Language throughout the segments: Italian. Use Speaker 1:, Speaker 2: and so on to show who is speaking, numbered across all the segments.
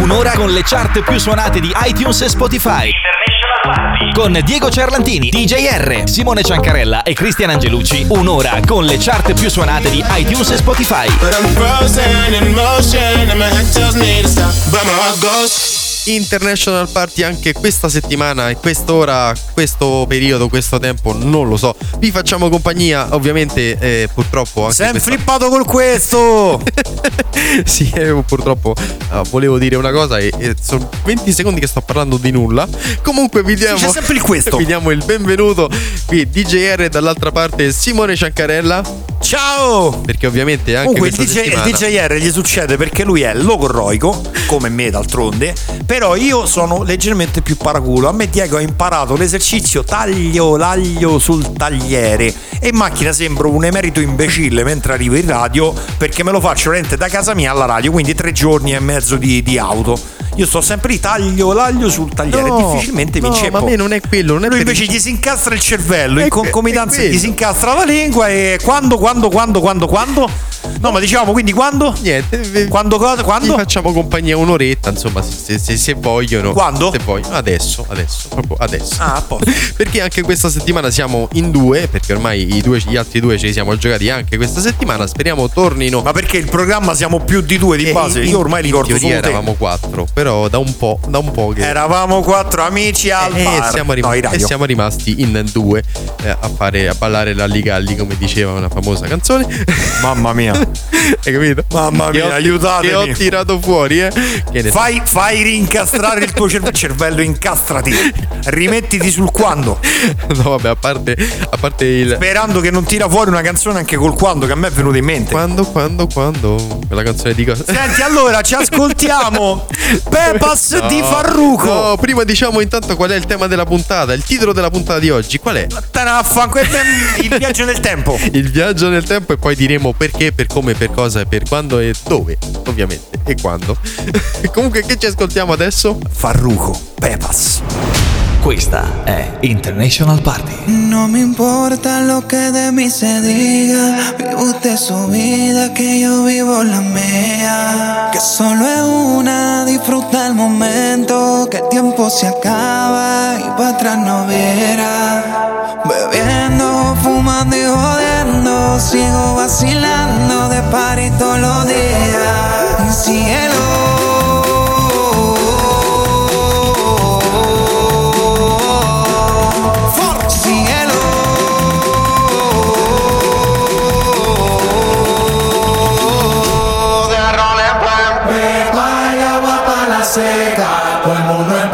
Speaker 1: Un'ora con le chart più suonate di iTunes e Spotify. Con Diego Cerlantini, DJR, Simone Ciancarella e Cristian Angelucci. Un'ora con le chart più suonate di iTunes e Spotify.
Speaker 2: International Party anche questa settimana e quest'ora, questo periodo, questo tempo, non lo so. Vi facciamo compagnia, ovviamente, eh, purtroppo. Anche
Speaker 3: Sei
Speaker 2: questa...
Speaker 3: flippato col questo!
Speaker 2: sì, eh, purtroppo uh, volevo dire una cosa e, e, sono 20 secondi che sto parlando di nulla. Comunque vi diamo,
Speaker 3: C'è sempre il questo.
Speaker 2: vi diamo il benvenuto qui DJR dall'altra parte Simone Ciancarella.
Speaker 3: Ciao!
Speaker 2: Perché ovviamente anche
Speaker 3: Comunque il, DJ, il
Speaker 2: settimana...
Speaker 3: DJR gli succede perché lui è logorroico, come me d'altronde, però io sono leggermente più paraculo. A me Diego ha imparato l'esercizio taglio l'aglio sul tagliere e in macchina sembro un emerito imbecille mentre arrivo in radio perché me lo faccio veramente da casa mia alla radio, quindi tre giorni e mezzo di, di auto. Io sto sempre lì, taglio l'aglio sul tagliere,
Speaker 2: No,
Speaker 3: difficilmente
Speaker 2: no,
Speaker 3: mi inceppo.
Speaker 2: ma a me non è quello, non è
Speaker 3: Lui invece gli si incastra il cervello,
Speaker 2: È
Speaker 3: in concomitanza gli si incastra la lingua e quando, quando, quando, quando, quando? No, ma diciamo quindi quando?
Speaker 2: Niente, vi-
Speaker 3: Quando cosa? Quando?
Speaker 2: facciamo compagnia un'oretta, insomma, se, se- se vogliono.
Speaker 3: Quando?
Speaker 2: Se vogliono. Adesso, adesso, proprio adesso.
Speaker 3: Ah, posto.
Speaker 2: Perché anche questa settimana siamo in due, perché ormai i due- gli altri due ce li siamo giocati anche questa settimana. Speriamo tornino.
Speaker 3: Ma perché il programma siamo più di due di
Speaker 2: Eh,
Speaker 3: base?
Speaker 2: in-
Speaker 3: Io ormai
Speaker 2: in
Speaker 3: ricordo
Speaker 2: teoria
Speaker 3: solo te.
Speaker 2: eravamo quattro, però da un po', da un po' che
Speaker 3: Eravamo quattro amici al
Speaker 2: e
Speaker 3: bar.
Speaker 2: siamo, rim-
Speaker 3: no, in
Speaker 2: e siamo rimasti in due eh, a fare a ballare l'alligalli come diceva una famosa canzone.
Speaker 3: Mamma mia.
Speaker 2: Hai capito?
Speaker 3: Mamma
Speaker 2: Che
Speaker 3: mia,
Speaker 2: ho-
Speaker 3: aiutatemi.
Speaker 2: Che ho tirato fuori, eh. Che ne so.
Speaker 3: Fai, fai rincastrare il tuo cervello, cervello incastrati. Rimettiti sul quando.
Speaker 2: No, vabbè, a parte, a parte il.
Speaker 3: Sperando che non tira fuori una canzone anche col quando che a me è venuto in mente.
Speaker 2: Quando, quando, quando? Quella canzone di cosa?
Speaker 3: Senti, allora ci ascoltiamo Pepas di
Speaker 2: No,
Speaker 3: Farruco.
Speaker 2: No, prima diciamo intanto qual è il tema della puntata, il titolo della puntata di oggi, qual è?
Speaker 3: Il viaggio nel tempo.
Speaker 2: Il viaggio nel tempo e poi diremo perché, per come, per cosa, per quando e dove, ovviamente, e quando. Comunque che ci ascoltiamo adesso?
Speaker 3: Farruco, Pepas.
Speaker 1: Questa è International Party.
Speaker 4: No me importa lo que de mí se diga. Vive usted su vida, que yo vivo la mía. Que solo es una, disfruta el momento. Que el tiempo se acaba y para atrás no viera. Bebiendo, fumando y jodiendo. Sigo vacilando de party todos los días. Cielo.
Speaker 5: se
Speaker 6: da, todo el mundo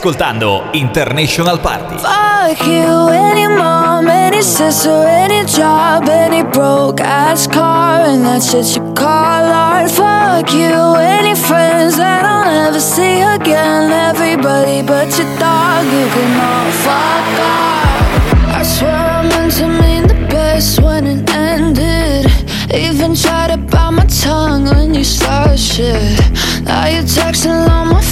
Speaker 1: ascoltando International Party.
Speaker 7: Fuck you, any mom, any sister, any job, any broke ass car, and that shit you call art. Fuck you, any friends that I'll never see again. Everybody but your dog, you can all fuck off. I swear I meant to mean the best when it ended. Even tried to bite my tongue when you started shit. Now you're texting long.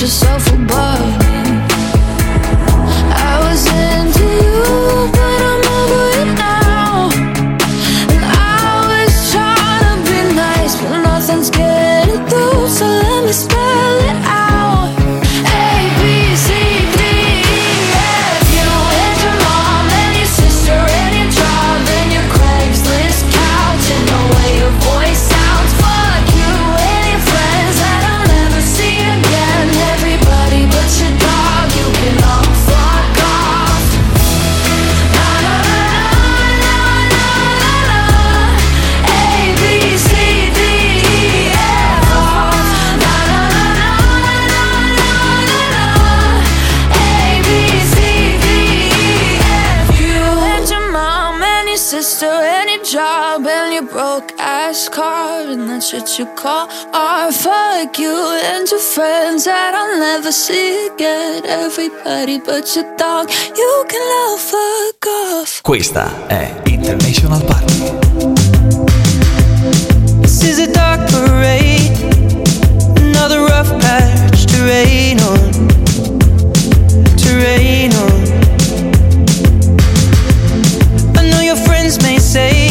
Speaker 7: just so you call our fuck you and your friends that I'll never see again. Everybody but your dog, you can love fuck off.
Speaker 1: Questa è International Party.
Speaker 8: This is a dark parade, another rough patch to rain on, to rain on. I know your friends may say.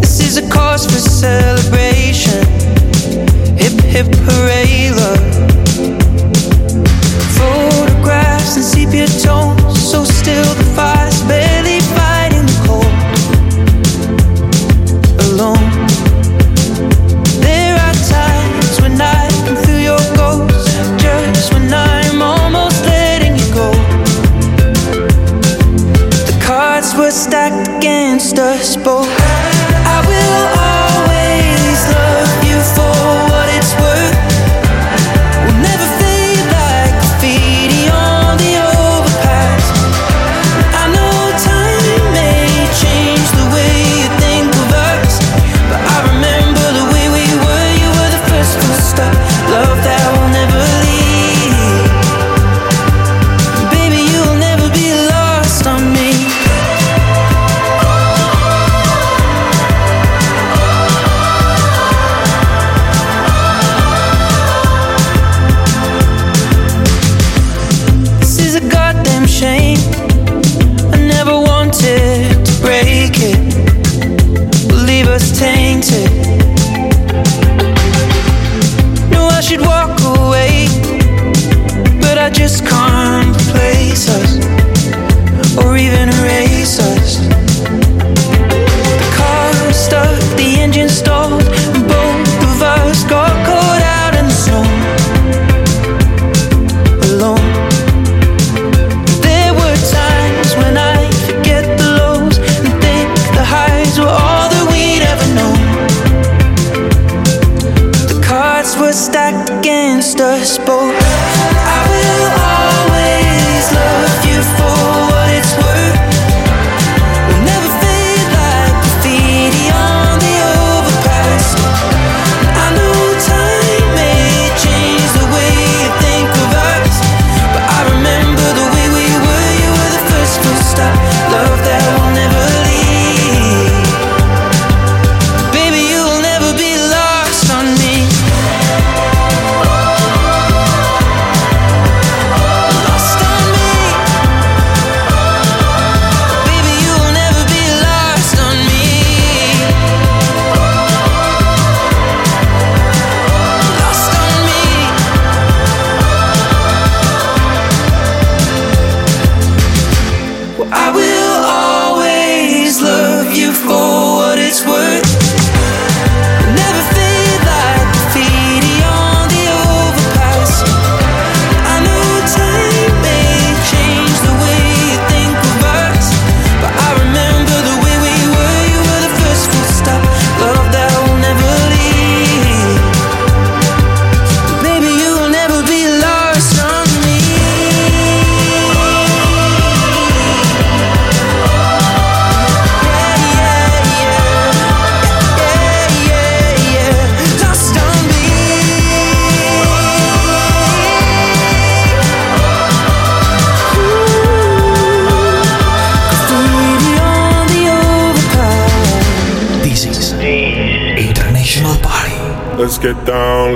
Speaker 8: This is a cause for celebration hit parade. Photographs in sepia tone.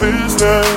Speaker 9: Business.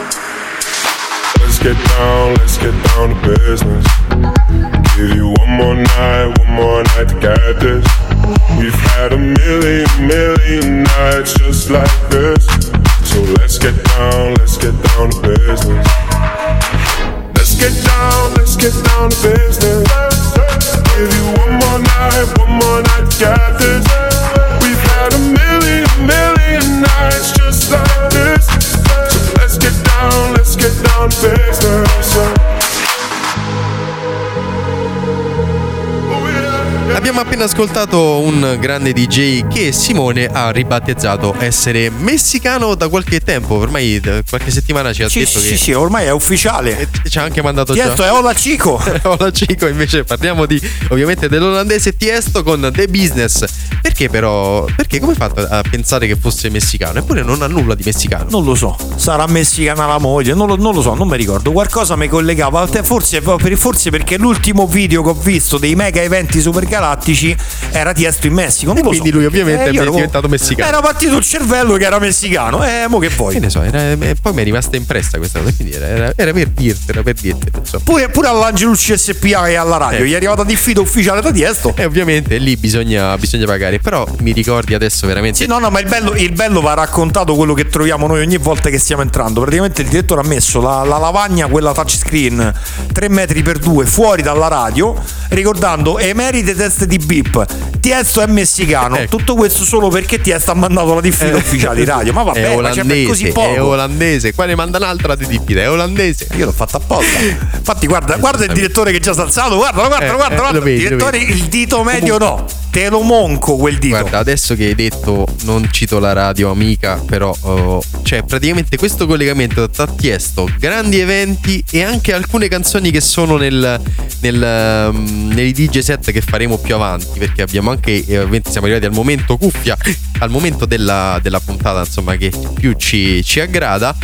Speaker 2: Appena ascoltato un grande DJ che Simone ha ribattezzato essere messicano da qualche tempo, ormai da qualche settimana ci ha
Speaker 3: Sì,
Speaker 2: detto
Speaker 3: sì,
Speaker 2: che
Speaker 3: sì, ormai è ufficiale.
Speaker 2: e ci ha anche mandato
Speaker 3: Tiesto
Speaker 2: già
Speaker 3: è Ola Cico.
Speaker 2: Hola Chico, invece parliamo di ovviamente dell'olandese Tiesto con The Business. Perché però? Perché come hai fatto a pensare che fosse messicano? Eppure non ha nulla di messicano.
Speaker 3: Non lo so, sarà messicana la moglie, non lo, non lo so, non mi ricordo. Qualcosa mi collegava, forse, forse perché l'ultimo video che ho visto dei mega eventi supergalattici era Tiesto in Messico.
Speaker 2: E quindi
Speaker 3: so.
Speaker 2: lui ovviamente
Speaker 3: Eh,
Speaker 2: è
Speaker 3: ero-
Speaker 2: diventato messicano.
Speaker 3: Era partito il cervello che era messicano. Eh, mo che
Speaker 2: Che
Speaker 3: vuoi?
Speaker 2: ne so, era- e poi mi è rimasta impressa questa cosa. Quindi era, era- per dirti, era per dirti. Insomma.
Speaker 3: Pure, pure all'Angelucci SPA e alla radio,
Speaker 2: Eh.
Speaker 3: gli è arrivata diffida ufficiale da Tiesto.
Speaker 2: E ovviamente lì bisogna, bisogna pagare. Però mi ricordi adesso veramente.
Speaker 3: Sì, no, no, ma il bello, il bello va raccontato quello che troviamo noi ogni volta che stiamo entrando. Praticamente il direttore ha messo la, la lavagna, quella touchscreen, 3 metri per 2 fuori dalla radio, ricordando emerite test di bip. Tiesto è messicano.
Speaker 2: Ecco.
Speaker 3: Tutto questo solo perché Tiesto ha mandato la diffida ufficiale di radio. Ma vabbè,
Speaker 2: è
Speaker 3: ma così
Speaker 2: olandese,
Speaker 3: poco.
Speaker 2: è olandese. Qua ne manda un'altra di diffida, è olandese.
Speaker 3: Io l'ho fatta apposta. Infatti, guarda, guarda il direttore che ci ha salzato. Guarda, guarda,
Speaker 2: Eh,
Speaker 3: guarda,
Speaker 2: eh,
Speaker 3: guarda.
Speaker 2: vedi,
Speaker 3: direttore, il dito medio no. Te lo monco quel dito.
Speaker 2: Guarda, adesso che hai detto non cito la radio amica, però oh, c'è praticamente questo collegamento tra Tiesto, grandi eventi e anche alcune canzoni che sono nel, nel, um, nei DJ set che faremo più avanti, perché abbiamo anche, eh, ovviamente siamo arrivati al momento cuffia, al momento della, della puntata insomma che più ci, ci aggrada.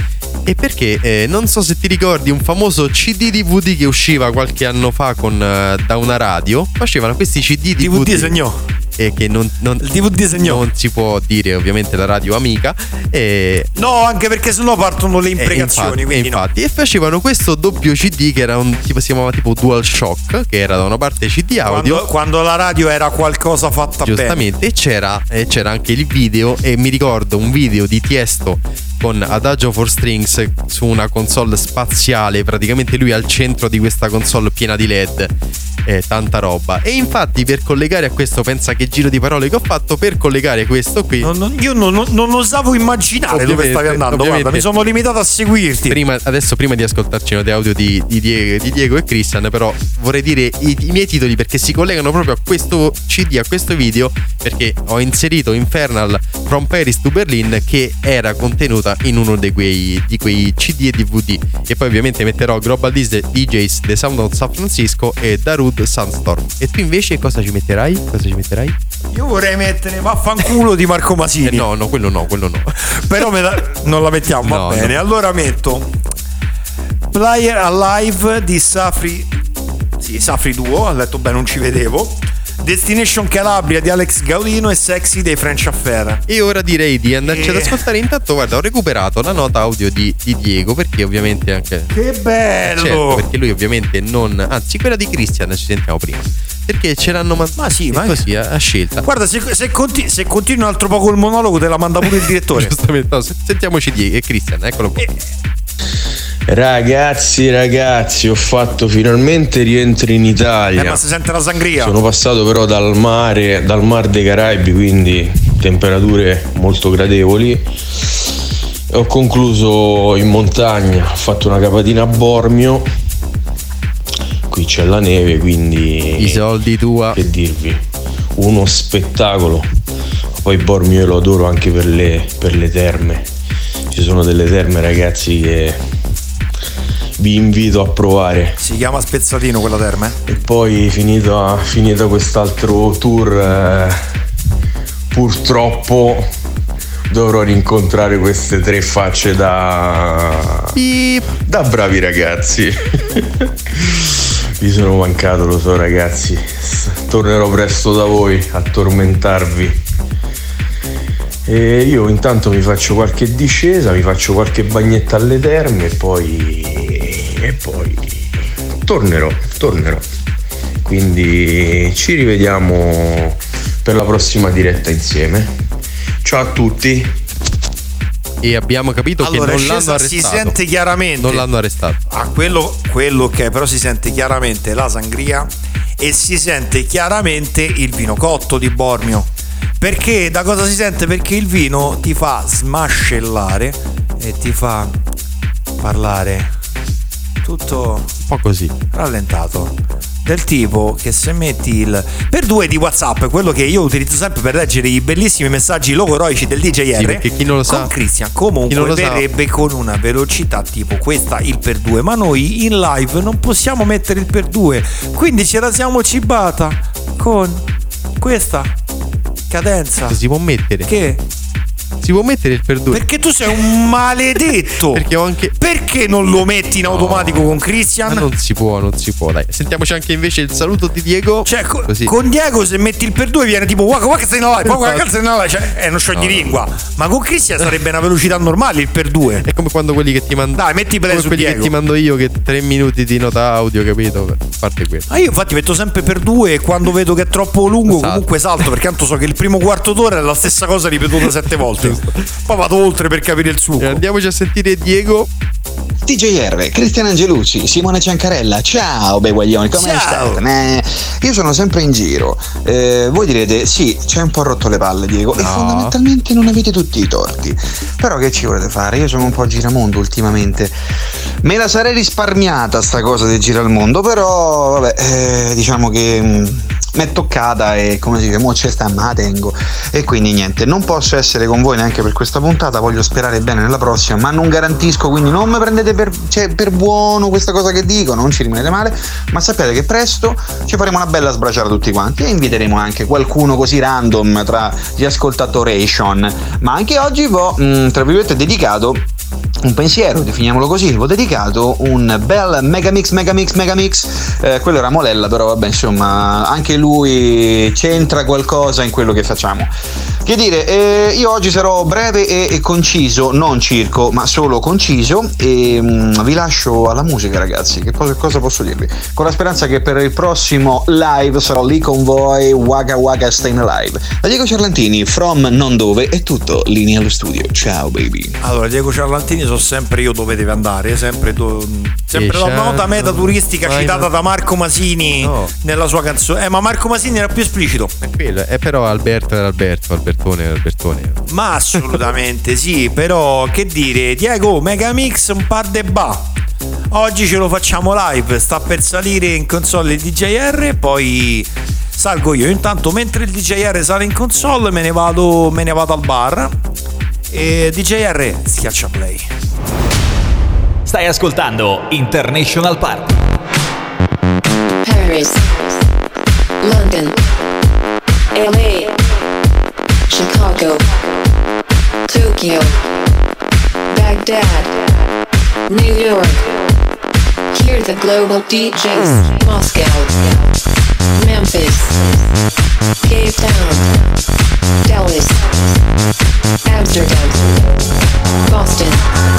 Speaker 2: E perché eh, non so se ti ricordi un famoso CD DVD che usciva qualche anno fa con, eh, da una radio, facevano questi CD DVD,
Speaker 3: DVD segnò.
Speaker 2: E che non, non-
Speaker 3: Il segnò.
Speaker 2: non si può dire ovviamente la radio amica e,
Speaker 3: No, anche perché sennò partono le
Speaker 2: e
Speaker 3: imprecazioni.
Speaker 2: infatti,
Speaker 3: quindi no.
Speaker 2: infatti, e facevano questo doppio CD che era un tipo si chiamava tipo Dual Shock che era da una parte CD audio
Speaker 3: Quando, quando la radio era qualcosa fatta bene.
Speaker 2: giustamente e c'era, e c'era anche il video e mi ricordo un video di Tiesto con Adagio for Strings su una console spaziale, praticamente lui al centro di questa console piena di LED. Eh, tanta roba. E infatti, per collegare a questo, pensa che giro di parole che ho fatto per collegare questo qui.
Speaker 3: Non- non- io non, non- osavo immaginare dove
Speaker 2: Ovviamente,
Speaker 3: stavi andando. Guarda, mi sono limitato a seguirti.
Speaker 2: Prima, adesso, prima di ascoltarci note audio di, di Diego, di Diego e Christian, però vorrei dire i, i miei titoli perché si collegano proprio a questo CD, a questo video, perché ho inserito Infernal From Paris to Berlin che era contenuta in uno di quei, di quei CD e DVD. E poi ovviamente metterò Global DJs The Sound of San Francisco e Darude Sandstorm. E tu invece cosa ci metterai? Cosa ci metterai?
Speaker 3: Io vorrei mettere vaffanculo di Marco Masini.
Speaker 2: Eh, no, no, quello no, quello no.
Speaker 3: Però la- non la mettiamo, va
Speaker 2: No,
Speaker 3: bene.
Speaker 2: no.
Speaker 3: Allora metto Player Alive di Safri. Sì, Safri Duo, ha detto bene, non ci vedevo. Destination Calabria di Alex Gaudino e Sexy dei French Affair.
Speaker 2: E ora direi di andarci ad
Speaker 3: Eh.
Speaker 2: ascoltare. Intanto, guarda, ho recuperato la nota audio di, di Diego perché ovviamente anche.
Speaker 3: Che bello!
Speaker 2: Certo, perché lui ovviamente non. Anzi, quella di Christian ci sentiamo prima. Perché ce l'hanno mandato.
Speaker 3: Ma sì, ma-
Speaker 2: così a, a scelta.
Speaker 3: Guarda, se, se, conti- se continui un altro po' col monologo, te la manda pure il direttore.
Speaker 2: Giustamente, no, se- sentiamoci Diego e Christian, eccolo qua.
Speaker 10: Ragazzi, ragazzi, ho fatto finalmente rientro in
Speaker 3: Eh,
Speaker 10: Italia.
Speaker 3: ma si sente la sangria.
Speaker 10: Sono passato però dal mare, dal mar dei Caraibi, quindi temperature molto gradevoli. Ho concluso in montagna, ho fatto una capatina a Bormio. Qui c'è la neve, quindi
Speaker 2: I soldi tua.
Speaker 10: che dirvi, uno spettacolo. Poi Bormio io lo adoro anche per le, per le terme. Ci sono delle terme ragazzi che vi invito a provare.
Speaker 3: Si chiama Spezzatino quella terma, eh?
Speaker 10: E poi finito, finito quest'altro tour, eh, purtroppo dovrò rincontrare queste tre facce da, da bravi ragazzi. Vi sono mancato, lo so ragazzi. Tornerò presto da voi a tormentarvi. E io intanto mi faccio qualche discesa, mi faccio qualche bagnetta alle terme e poi. e poi tornerò, tornerò. Quindi ci rivediamo per la prossima diretta insieme. Ciao a tutti.
Speaker 2: E abbiamo capito
Speaker 3: Allora,
Speaker 2: che non l'hanno arrestato.
Speaker 3: si sente chiaramente.
Speaker 2: Non l'hanno arrestato.
Speaker 3: Ah, quello, quello che però si sente chiaramente la sangria e si sente chiaramente il vino cotto di Bormio. Perché da cosa si sente? Perché il vino ti fa smascellare e ti fa parlare tutto
Speaker 2: Un po' così.
Speaker 3: rallentato. Del tipo che se metti il per due di WhatsApp, quello che io utilizzo sempre per leggere i bellissimi messaggi logoroici del DJR.
Speaker 2: Sì, perché chi non lo sa-
Speaker 3: con Christian comunque
Speaker 2: lo sa-
Speaker 3: verrebbe con una velocità tipo questa il per due, ma noi in live non possiamo mettere il per due. Quindi ce la siamo cibata con questa cadenza.
Speaker 2: Si può mettere.
Speaker 3: Che?
Speaker 2: Si può mettere il per due.
Speaker 3: Perché tu sei un maledetto.
Speaker 2: Perché ho anche.
Speaker 3: Perché non lo metti in automatico con Christian?
Speaker 2: Ma non si può, non si può, dai. Sentiamoci anche invece il saluto di Diego.
Speaker 3: Cioè, co-
Speaker 2: Così.
Speaker 3: con Diego se metti il per due viene tipo guarda che stai guarda, guarda che stai in live, cioè è uno sciogli lingua. Ma con Cristian sarebbe una velocità normale il per due.
Speaker 2: È come quando quelli che ti mando.
Speaker 3: Dai, metti play su
Speaker 2: quelli
Speaker 3: Diego.
Speaker 2: che ti mando io che tre minuti di nota audio, capito? A parte quello.
Speaker 3: Ma io infatti metto sempre per due e quando vedo che è troppo lungo
Speaker 2: Salto.
Speaker 3: comunque salto perché tanto so che il primo quarto d'ora è la stessa cosa ripetuta sette volte. Poi vado oltre per capire il
Speaker 2: E
Speaker 3: succo.
Speaker 2: andiamoci a sentire Diego.
Speaker 11: TJR, Cristian Angelucci, Simone Ciancarella, ciao beguaglioni, come
Speaker 3: Ciao.
Speaker 11: state? Eh, io sono sempre in giro. Eh, voi direte, sì, c'è un po' rotto le palle, Diego, e
Speaker 2: No.
Speaker 11: fondamentalmente non avete tutti i torti. Però che ci volete fare? Io sono un po' giramondo ultimamente. Me la sarei risparmiata sta cosa del giro al mondo, però vabbè, eh, diciamo che mi è toccata e come si dice, mo c'è sta, ma la tengo. E quindi niente, non posso essere con voi neanche per questa puntata, voglio sperare bene nella prossima, ma non garantisco, quindi non mi prendete per, cioè, per buono questa cosa che dico, non ci rimanete male, ma sappiate che presto ci faremo una bella sbracciata tutti quanti e inviteremo anche qualcuno così random tra gli ascoltatoration. Ma anche oggi vo, mh, tra virgolette, dedicato un pensiero, definiamolo così, il dedicato, un bel megamix, megamix, megamix. Eh, quello era Molella, però vabbè, insomma, anche lui c'entra qualcosa in quello che facciamo. Che dire, eh, io oggi sarò breve e, e conciso, non circo, ma solo conciso. E mm, vi lascio alla musica, ragazzi. Che cosa, cosa posso dirvi? Con la speranza che per il prossimo live sarò lì con voi, Waka Waka Staying Alive. Da Diego Ciarlantini, from non dove, è tutto, linea allo studio. Ciao, baby.
Speaker 3: Allora, Diego Ciarlantini so sempre io dove deve andare, sempre, do- sempre la nota meta turistica
Speaker 2: Vai,
Speaker 3: citata
Speaker 2: no.
Speaker 3: da Marco Masini
Speaker 2: No.
Speaker 3: nella sua canzone. Eh, ma Marco Masini era più esplicito.
Speaker 2: È quello, è però Alberto era Alberto, Albertone era Albertone.
Speaker 3: Ma assolutamente sì, però che dire, Diego, Megamix un par de ba. Oggi ce lo facciamo live, sta per salire in console il DJR, poi salgo io. Intanto mentre il DJR sale in console me ne vado, me ne vado al bar. E DJR schiaccia play.
Speaker 1: Stai ascoltando International Park.
Speaker 12: Paris, London, LA, Chicago, Tokyo, Baghdad, New York. Hear the global DJs. Moscow, Memphis, Cape Town, Dallas, Amsterdam, Boston,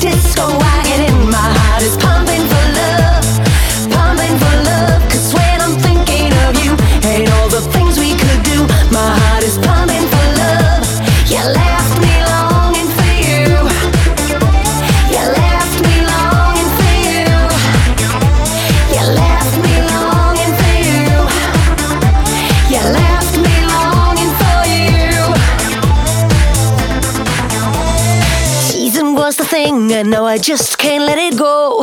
Speaker 13: disco I just can't let it go.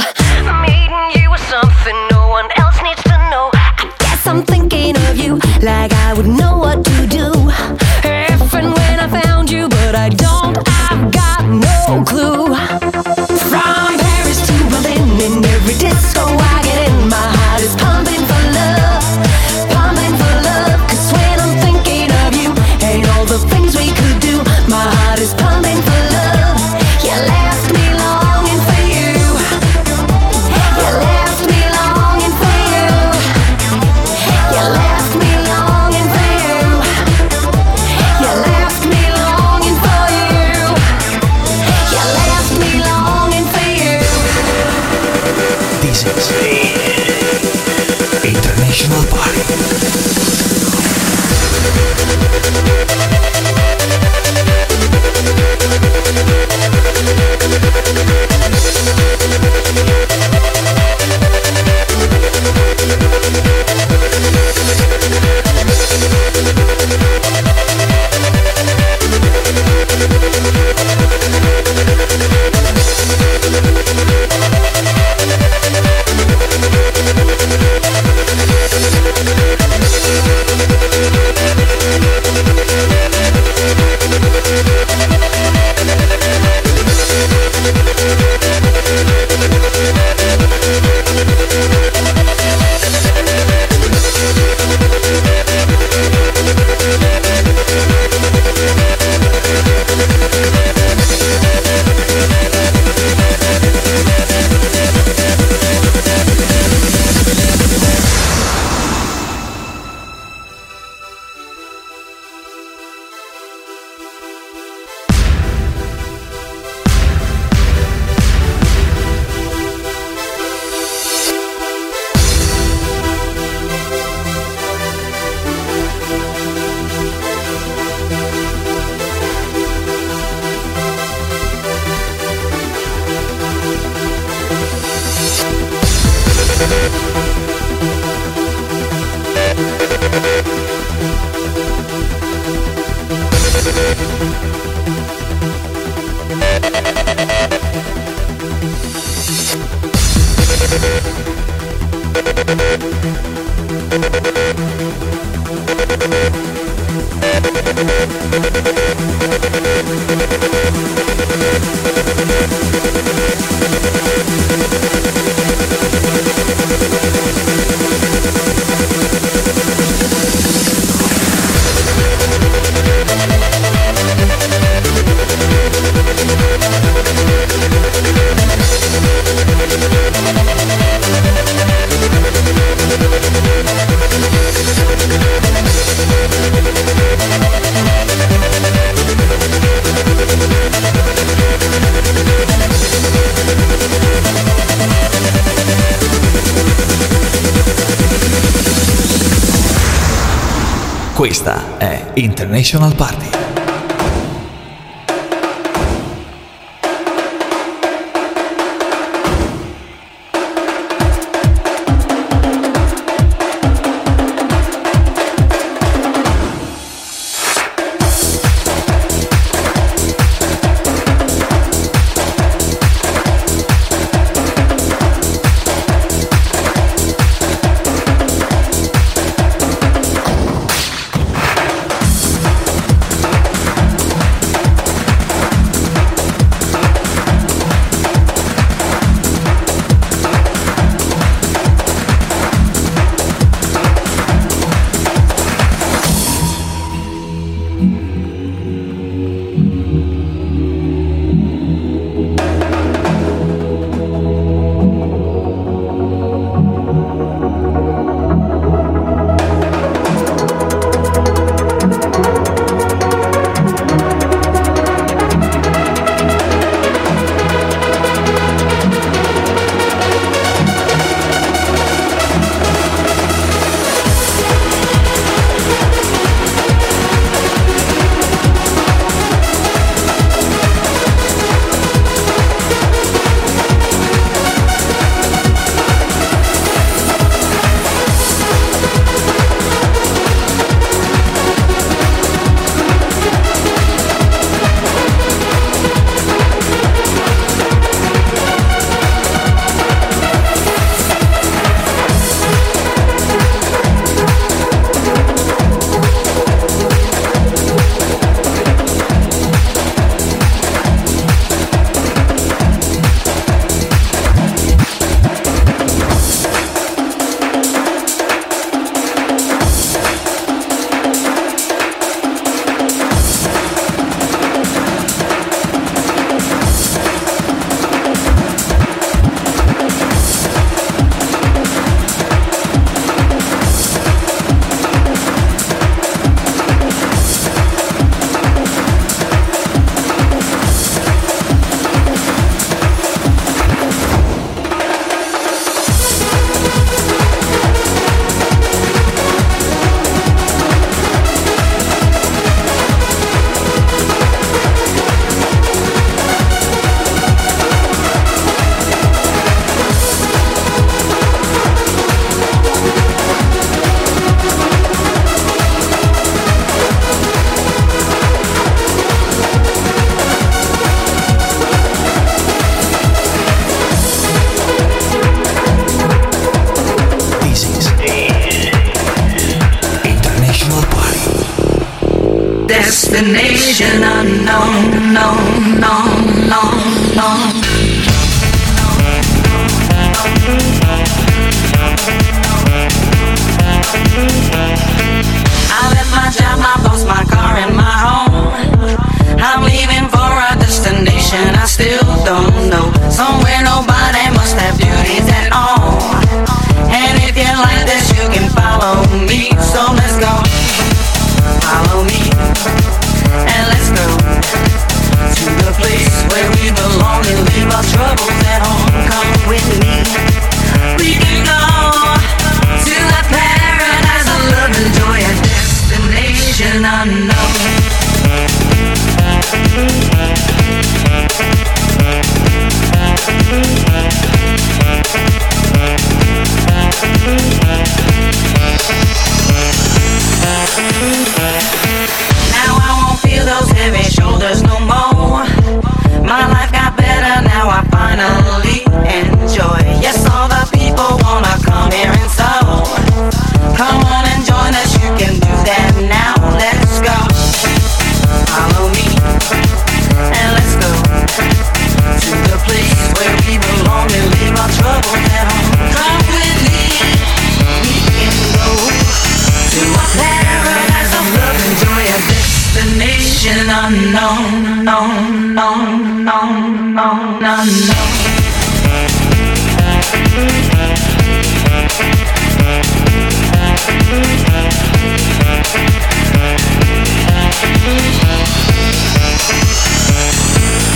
Speaker 1: International Party.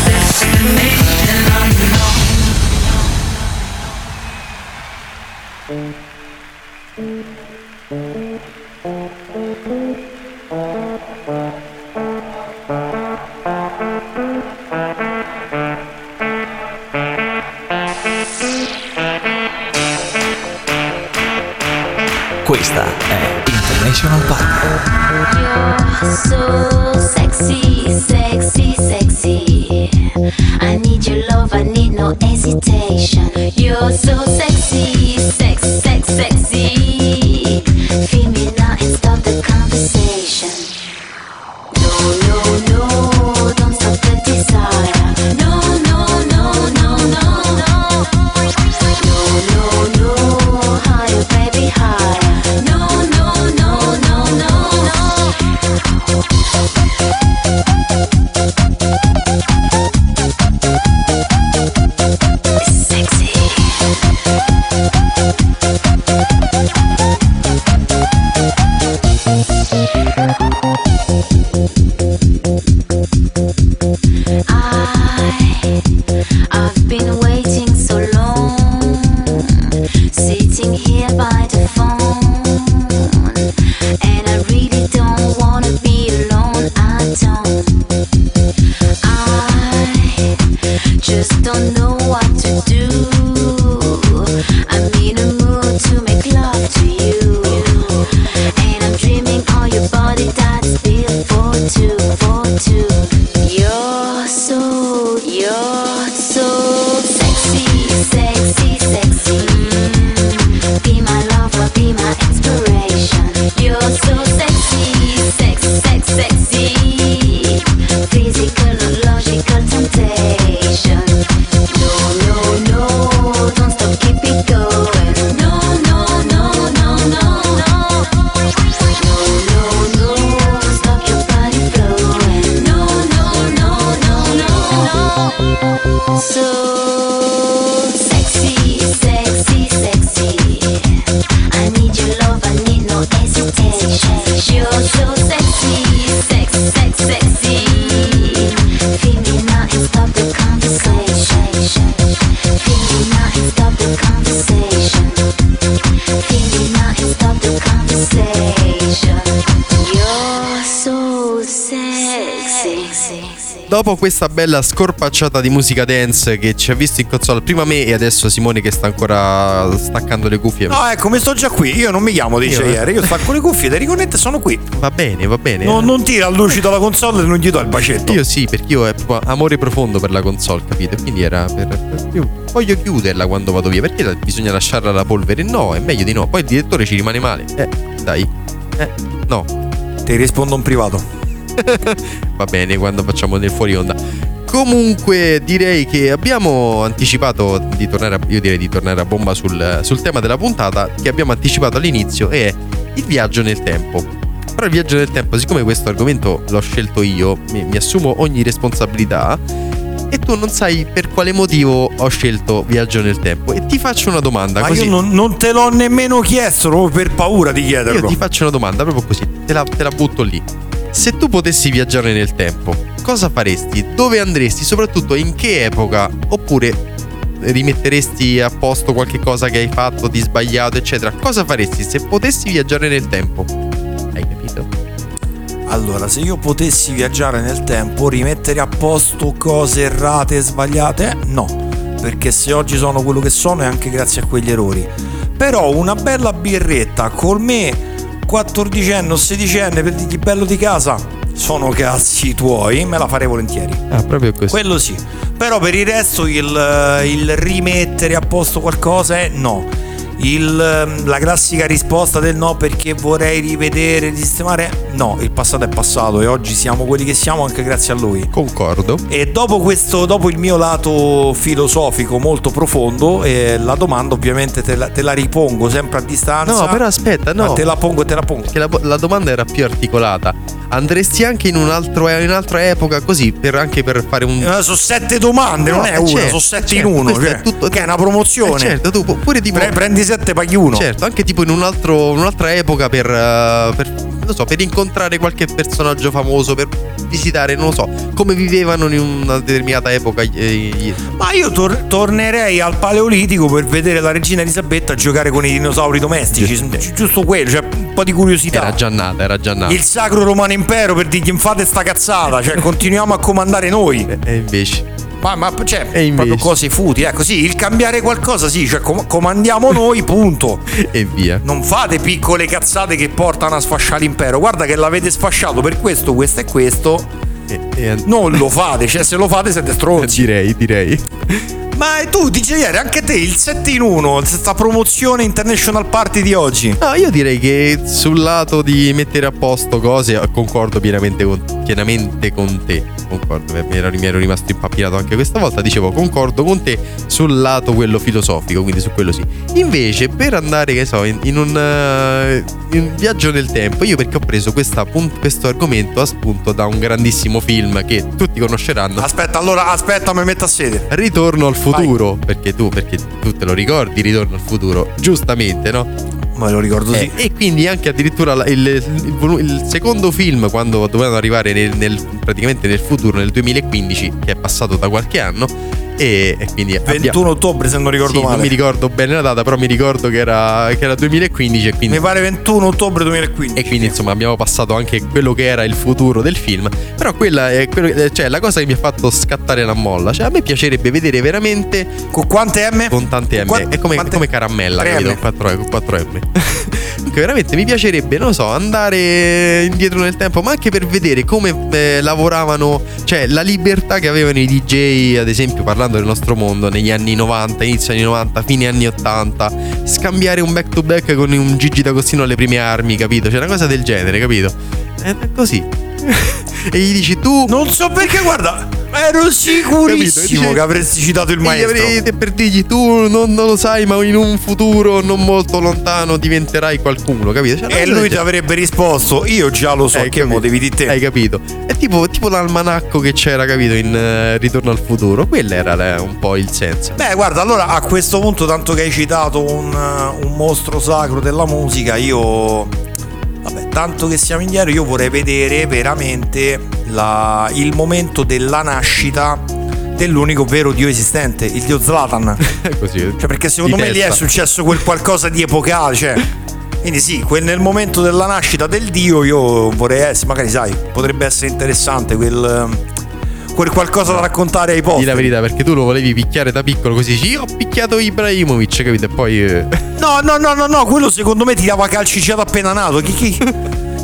Speaker 14: Destination
Speaker 1: partner.
Speaker 15: You're so sexy, sexy, sexy. I need your love, I need no hesitation. You're so sexy.
Speaker 2: dopo questa bella scorpacciata di musica dance che ci ha visto in console prima me e adesso Simone che sta ancora staccando le cuffie.
Speaker 3: No, ecco, mi sto già qui. Io non mi chiamo, dice
Speaker 2: io, eh.
Speaker 3: ieri. Io stacco le cuffie, le riconnette sono qui.
Speaker 2: Va bene, va bene.
Speaker 3: No, non tira al lucido la console e non gli do il bacetto.
Speaker 2: Io sì, perché io ho amore profondo per la console, capite? Quindi era per. per voglio chiuderla quando vado via. Perché bisogna lasciarla la polvere? No, è meglio di no. Poi il direttore ci rimane male. Eh, dai. Eh, no.
Speaker 3: Ti rispondo in privato.
Speaker 2: Va bene, quando facciamo nel fuori onda. Comunque direi che abbiamo anticipato di tornare a, io direi di tornare a bomba sul, sul tema della puntata che abbiamo anticipato all'inizio e è il viaggio nel tempo. Però il viaggio nel tempo, siccome questo argomento l'ho scelto io, mi, mi assumo ogni responsabilità e tu non sai per quale motivo ho scelto viaggio nel tempo e ti faccio una domanda
Speaker 3: Ma
Speaker 2: così.
Speaker 3: io non, non te l'ho nemmeno chiesto proprio per paura di
Speaker 2: Io
Speaker 3: chiederlo.
Speaker 2: ti faccio una domanda proprio così, te la, te la butto lì. Se tu potessi viaggiare nel tempo, cosa faresti? Dove andresti? Soprattutto in che epoca? Oppure rimetteresti a posto qualche cosa che hai fatto di sbagliato, eccetera? Cosa faresti se potessi viaggiare nel tempo? Hai capito?
Speaker 3: Allora, se io potessi viaggiare nel tempo, rimettere a posto cose errate e sbagliate, no, perché se oggi sono quello che sono è anche grazie a quegli errori. Però una bella birretta col me 14enne o 16enne per dirgli bello di casa, sono cazzi tuoi, me la farei volentieri.
Speaker 2: Ah, proprio così.
Speaker 3: Quello sì. Però per il resto il, il rimettere a posto qualcosa è no. Il, ehm, la classica risposta del no perché vorrei rivedere, risistemare, no, il passato è passato e oggi siamo quelli che siamo anche grazie a lui.
Speaker 2: Concordo.
Speaker 3: E dopo questo, dopo il mio lato filosofico molto profondo, eh, la domanda ovviamente te la, te la ripongo sempre a distanza.
Speaker 2: No, però aspetta, no.
Speaker 3: Ma te la pongo te la pongo.
Speaker 2: Perché la, la domanda era più articolata. Andresti anche in, un altro, in un'altra epoca così, per, anche per fare un...
Speaker 3: Eh, sono sette domande,
Speaker 2: No,
Speaker 3: non è
Speaker 2: eh,
Speaker 3: una,
Speaker 2: certo,
Speaker 3: sono sette
Speaker 2: certo,
Speaker 3: in uno.
Speaker 2: questo è
Speaker 3: Cioè,
Speaker 2: tutto-
Speaker 3: che è una promozione.
Speaker 2: Eh, certo, tu pu- pure tipo...
Speaker 3: Pre- prendi sette, paghi uno.
Speaker 2: Certo, anche tipo in un altro, un'altra epoca per, eh, per, non so, per incontrare qualche personaggio famoso, per visitare, non lo so, come vivevano in una determinata epoca. eh,
Speaker 3: Ma io tor- tornerei al Paleolitico per vedere la regina Elisabetta giocare con i dinosauri domestici. Gi- Giusto quello, cioè un po' di curiosità.
Speaker 2: Era già nata, era già nata.
Speaker 3: Il Sacro Romano Impero per dirgli fate sta cazzata, cioè continuiamo a comandare noi.
Speaker 2: E invece.
Speaker 3: Ma, ma cioè, proprio cose futi, ecco sì, il cambiare qualcosa sì, cioè com- comandiamo noi, punto.
Speaker 2: E via.
Speaker 3: Non fate piccole cazzate che portano a sfasciare l'impero. Guarda che l'avete sfasciato per questo, questo e questo.
Speaker 2: E- e-
Speaker 3: Non lo fate, cioè se lo fate siete stronzi.
Speaker 2: direi, direi.
Speaker 3: Ma tu dice ieri anche te il 7 in 1, questa promozione International Party di oggi.
Speaker 2: No, io direi che sul lato di mettere a posto cose concordo pienamente con, pienamente con te. Concordo, mi ero, mi ero rimasto impappinato anche questa volta. Dicevo, concordo con te sul lato quello filosofico, quindi su quello sì. Invece, per andare, che so, in, in un, eh, in un viaggio nel tempo, io perché ho preso questa questo argomento a spunto da un grandissimo film che tutti conosceranno.
Speaker 3: Aspetta, allora aspetta, mi metto a sede.
Speaker 2: Ritorno al futuro, perché tu, perché tu te lo ricordi, Ritorno al futuro, giustamente, no?
Speaker 3: Ma lo ricordo
Speaker 2: Eh,
Speaker 3: sì.
Speaker 2: e quindi anche addirittura il, il il secondo film, quando dovevano arrivare nel, nel- praticamente nel futuro, nel 2015, che è passato da qualche anno, e, e quindi
Speaker 3: 21 ottobre se non ricordo
Speaker 2: sì,
Speaker 3: male.
Speaker 2: non mi ricordo bene la data, però mi ricordo che era, che era 2015 e quindi,
Speaker 3: Mi pare 21 ottobre 2015.
Speaker 2: e quindi insomma abbiamo passato anche quello che era il futuro del film. Però quella è quello- cioè, la cosa che mi ha fatto scattare la molla. Cioè, a me piacerebbe vedere veramente
Speaker 3: Con quante M?
Speaker 2: con tante M.
Speaker 3: Qua-
Speaker 2: è come,
Speaker 3: quante-
Speaker 2: come caramella, capito?
Speaker 3: M.
Speaker 2: 4, con 4 M. Comunque, veramente mi piacerebbe, non so, andare indietro nel tempo, ma anche per vedere come eh, lavoravano, cioè la libertà che avevano i DJ, ad esempio, parlando del nostro mondo, negli anni 90, inizio anni 90, fine anni 80, scambiare un back to back con un Gigi D'Agostino alle prime armi, capito? C'è una cosa del genere, capito? È così. e gli dici tu
Speaker 3: Non so perché, guarda, ero sicurissimo
Speaker 2: Capito?
Speaker 3: Che avresti citato il
Speaker 2: e gli
Speaker 3: maestro.
Speaker 2: avrete per dirgli tu non, non lo sai, ma in un futuro non molto lontano diventerai qualcuno, capito? Cioè,
Speaker 3: E lui ti avrebbe risposto, io già lo so,
Speaker 2: Hai
Speaker 3: che motivi di te.
Speaker 2: Hai capito? È tipo, tipo l'almanacco che c'era, capito, in eh, Ritorno al futuro. Quello era eh, un po' il senso.
Speaker 3: Beh, guarda, allora a questo punto, tanto che hai citato un, uh, un mostro sacro della musica, io. Vabbè, tanto che siamo indietro, io vorrei vedere veramente la- il momento della nascita dell'unico vero dio esistente, il dio Zlatan.
Speaker 2: Così.
Speaker 3: Cioè, perché secondo me lì è
Speaker 2: testa.
Speaker 3: successo quel qualcosa di epocale, cioè. Quindi sì, quel- nel momento della nascita del dio io vorrei essere, magari sai, potrebbe essere interessante quel, quel qualcosa da raccontare ai
Speaker 2: Di la
Speaker 3: poveri.
Speaker 2: verità, perché tu lo volevi picchiare da piccolo così dici io ho picchiato Ibrahimovic, capito? E poi eh,
Speaker 3: No, no, no, no, no, quello secondo me ti dava calci già da appena nato. Chi, chi?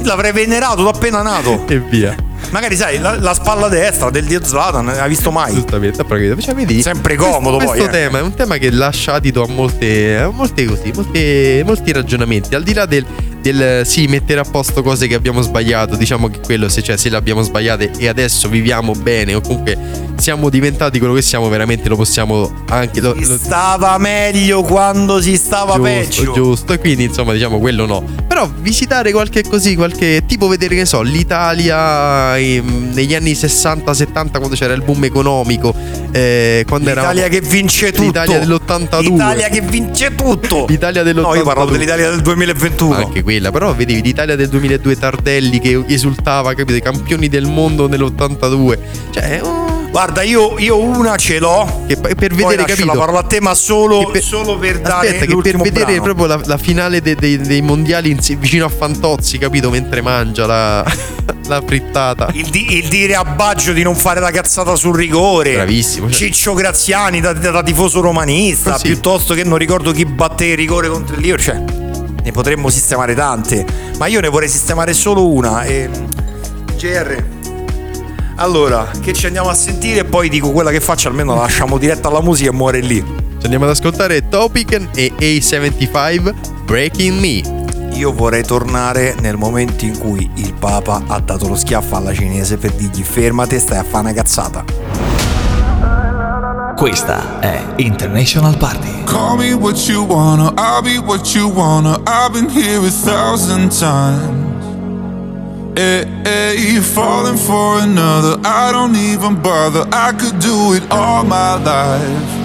Speaker 3: L'avrei venerato da appena nato.
Speaker 2: e via.
Speaker 3: Magari sai, la, la spalla destra del dio Zlatan, hai visto mai?
Speaker 2: Giustamente, però capito? Cioè, vedi,
Speaker 3: Sempre comodo
Speaker 2: questo,
Speaker 3: poi,
Speaker 2: Questo
Speaker 3: eh.
Speaker 2: tema è un tema che lascia adito a molte, a molte così, molte- molti ragionamenti. Al di là del, del sì, mettere a posto cose che abbiamo sbagliato. Diciamo che quello se, cioè, se le abbiamo sbagliate e adesso viviamo bene o comunque siamo diventati quello che siamo, veramente lo possiamo anche. Lo, lo-
Speaker 3: Stava meglio quando si stava
Speaker 2: giusto,
Speaker 3: peggio.
Speaker 2: giusto. E quindi, insomma, diciamo quello no. Però visitare qualche così, qualche tipo vedere che so, l'Italia ehm, negli anni 60-70 quando c'era il boom economico, eh, quando era
Speaker 3: L'Italia che vince tutto.
Speaker 2: L'Italia dell'82.
Speaker 3: L'Italia che vince tutto.
Speaker 2: L'Italia dell'82.
Speaker 3: No, io parlavo dell'Italia del 2021.
Speaker 2: Anche quella, però vedevi l'Italia del 2002 Tardelli che esultava, capito? I campioni del mondo nell'82. Cioè, oh,
Speaker 3: Guarda, io, io una ce l'ho.
Speaker 2: che per
Speaker 3: Poi
Speaker 2: vedere,
Speaker 3: lascio
Speaker 2: capito?
Speaker 3: la parola a te, ma solo,
Speaker 2: per-
Speaker 3: solo per dare
Speaker 2: Aspetta, che per vedere
Speaker 3: brano.
Speaker 2: proprio la, la finale de- dei- dei mondiali insi- vicino a Fantozzi, capito? Mentre mangia la, la frittata.
Speaker 3: Il, di- il dire a Baggio di non fare la cazzata sul rigore.
Speaker 2: Bravissimo, cioè-
Speaker 3: Ciccio Graziani da, da- da tifoso romanista.
Speaker 2: Sì.
Speaker 3: Piuttosto che non ricordo chi batté il rigore contro il Liver. Cioè, ne potremmo sistemare tante. Ma io ne vorrei sistemare solo una. E... GR. Allora, che ci andiamo a sentire e poi dico quella che faccio, almeno la lasciamo diretta alla musica e muore lì.
Speaker 2: Ci andiamo ad ascoltare Topic e A75 Breaking Me.
Speaker 3: Io vorrei tornare nel momento in cui il Papa ha dato lo schiaffo alla cinese per dirgli fermate, stai a fare una cazzata.
Speaker 1: Questa è International Party.
Speaker 16: Call me what you wanna, I'll be what you wanna. I've been here a thousand times. Eh, eh, hey, hey, falling for another, I don't even bother. I could do it all my life.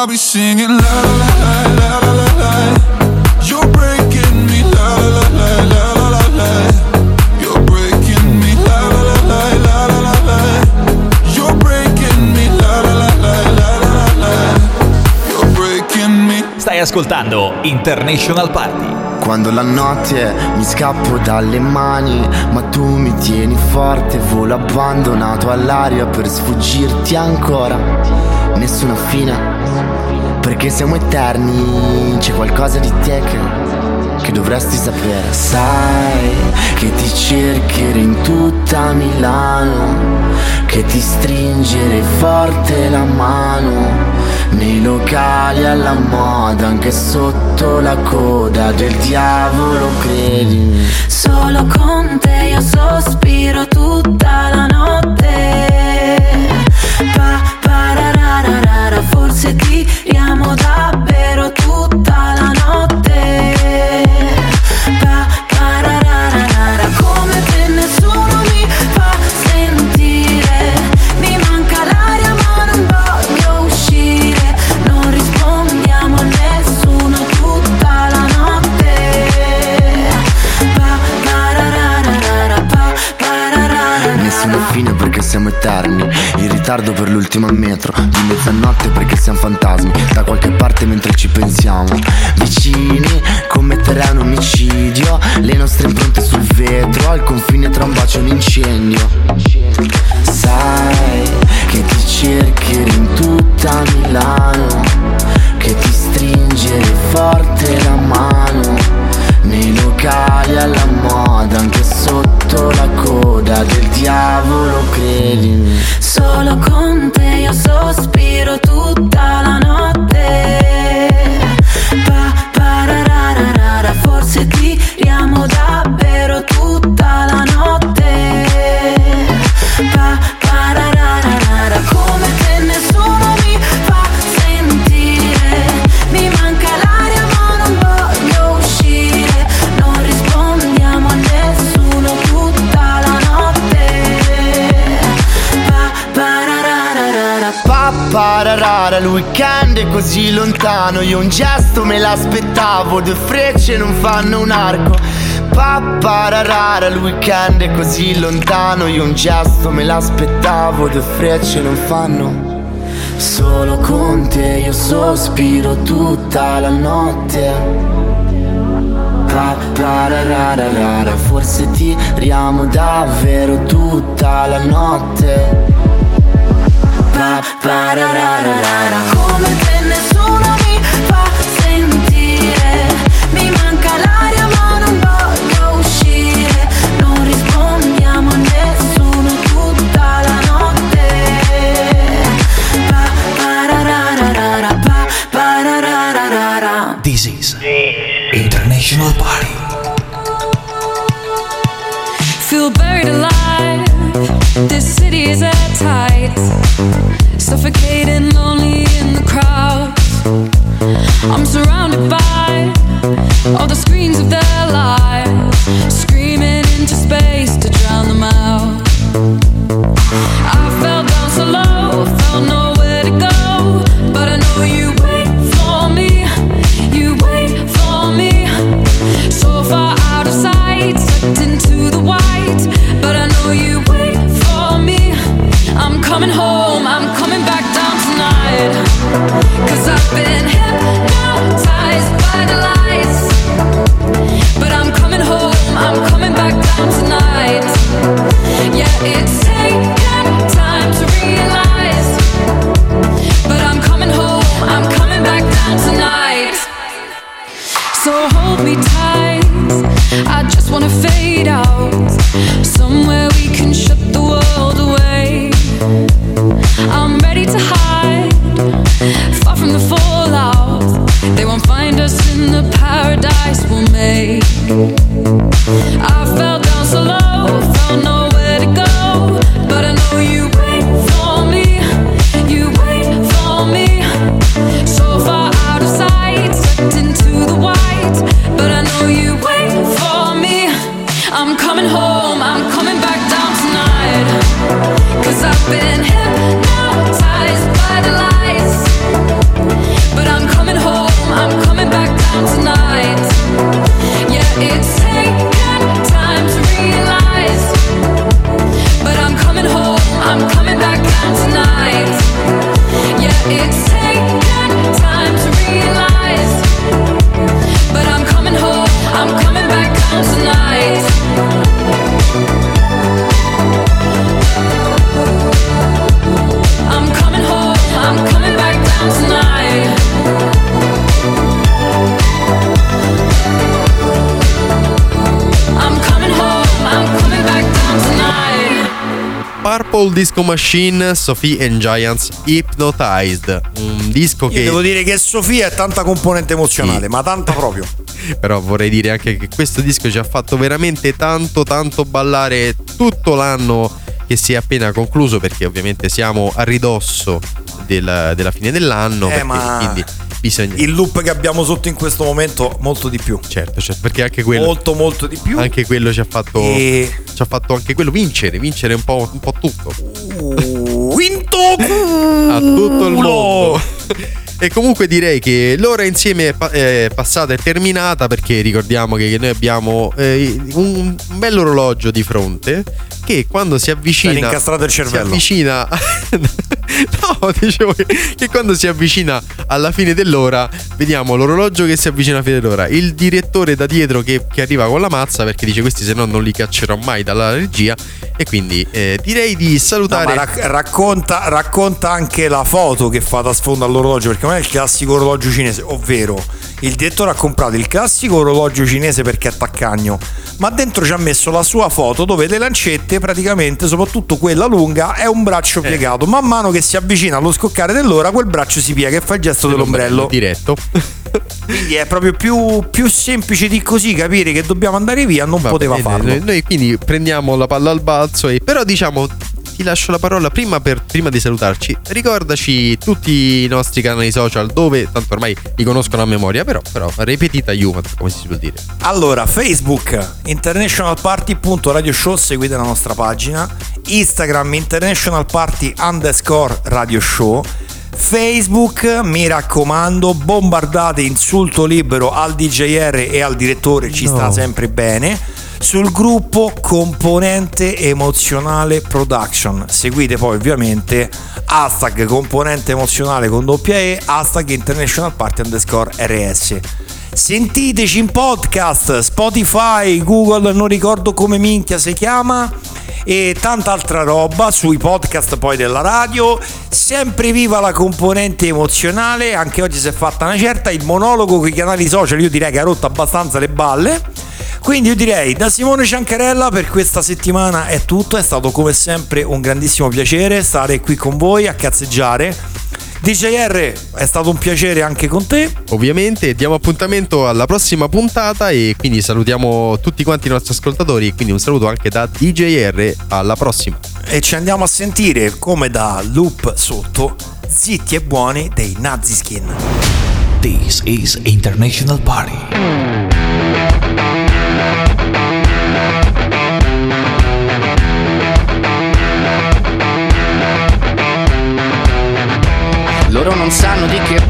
Speaker 16: I'll be singing la la la la la la. You're breaking me la la la la la la la. You're breaking me la la la la la la la. You're breaking me la la la la la la la. You're breaking me.
Speaker 1: Stai ascoltando International Party.
Speaker 17: Quando la notte mi scappo dalle mani, ma tu mi tieni forte, volo abbandonato all'aria per sfuggirti ancora. Nessuna fine, perché siamo eterni, c'è qualcosa di te che, che dovresti sapere. Sai che ti cercherò in tutta Milano, che ti stringerei forte la mano. Nei locali alla moda, anche sotto la coda del diavolo, credimi.
Speaker 7: Solo con te io sospiro tutta la notte.
Speaker 17: Metro Di mezzanotte perché siamo fantasmi Da qualche parte mentre ci pensiamo. Vicini, commetterai un omicidio Le nostre impronte sul vetro Al confine tra un bacio e un incendio lontano Io un gesto me l'aspettavo Due frecce non fanno un arco. Pappararara, il weekend è così lontano Io un gesto me l'aspettavo Due frecce non fanno. Solo con te io sospiro tutta la notte. Pappararara, forse tiriamo davvero tutta la notte. Pappararara
Speaker 1: Come te nessuno
Speaker 18: International Party.
Speaker 7: Feel buried alive. This city is at tight. Suffocating, lonely in the crowd. I'm surrounded by all the screens of their lives,
Speaker 2: Disco Machine, Sophie and Giants Hypnotized. Un disco
Speaker 3: Io
Speaker 2: che.
Speaker 3: devo dire che Sofia è tanta componente emozionale, ma tanta proprio.
Speaker 2: Però vorrei dire anche che questo disco ci ha fatto veramente tanto tanto ballare tutto l'anno che si è appena concluso perché ovviamente siamo a ridosso del- della fine dell'anno.
Speaker 3: Eh, ma
Speaker 2: Quindi bisogna...
Speaker 3: Il loop che abbiamo sotto in questo momento, molto di più.
Speaker 2: Certo, certo, perché anche quello...
Speaker 3: Molto, molto di più.
Speaker 2: Anche quello ci ha fatto...
Speaker 3: E-
Speaker 2: Ci ha fatto anche quello vincere, vincere un po', un po' tutto.
Speaker 3: Vinto
Speaker 2: a tutto il mondo. E comunque direi che l'ora insieme è, pa- è passata, è terminata perché ricordiamo che noi abbiamo eh, un, bello orologio di fronte che quando si avvicina... Si avvicina... no, dicevo che, che quando si avvicina alla fine dell'ora vediamo l'orologio che si avvicina alla fine dell'ora, il direttore da dietro che, che arriva con la mazza perché dice questi se no non li caccerò mai dalla regia e quindi eh, direi di
Speaker 3: No,
Speaker 2: salutare...
Speaker 3: ma rac- racconta, racconta anche la foto che fa da sfondo all'orologio, perché non è il classico orologio cinese, ovvero il direttore ha comprato il classico orologio cinese perché è taccagno, ma dentro ci ha messo la sua foto dove le lancette, praticamente, soprattutto quella lunga, è un
Speaker 2: Eh.
Speaker 3: braccio piegato. Man mano che si avvicina allo scoccare dell'ora, quel braccio si piega e fa il gesto dell'ombrello.
Speaker 2: Diretto.
Speaker 3: Quindi è proprio più, più semplice di così capire che dobbiamo andare via, non
Speaker 2: Va
Speaker 3: poteva
Speaker 2: bene,
Speaker 3: farlo.
Speaker 2: Noi, noi quindi prendiamo la palla al balzo e però diciamo ti lascio la parola prima, per, prima di salutarci. Ricordaci tutti i nostri canali social dove tanto ormai li conoscono a memoria, però, però ripetita Human, come si suol dire.
Speaker 3: Allora, Facebook internationalparty.radio show, seguite la nostra pagina. Instagram international party underscore radio show. Facebook, mi raccomando, bombardate insulto libero al DJR e al direttore, ci
Speaker 2: No.
Speaker 3: sta sempre bene. Sul gruppo Componente Emozionale Production. Seguite poi ovviamente hashtag componente emozionale con doppia E, hashtag international party underscore RS. Sentiteci in podcast, Spotify, Google, non ricordo come minchia si chiama e tanta altra roba sui podcast poi della radio. Sempre viva la componente emozionale, anche oggi si è fatta una certa, il monologo con i canali social io direi che ha rotto abbastanza le balle. Quindi io direi da Simone Ciancarella per questa settimana è tutto, è stato come sempre un grandissimo piacere stare qui con voi a cazzeggiare. DJR è stato un piacere anche con te.
Speaker 2: Ovviamente diamo appuntamento alla prossima puntata e quindi salutiamo tutti quanti i nostri ascoltatori e quindi un saluto anche da DJR alla prossima.
Speaker 3: e ci andiamo a sentire come da loop sotto zitti e buoni dei Nazi Skin.
Speaker 1: This is International Party.
Speaker 19: Loro non sanno di che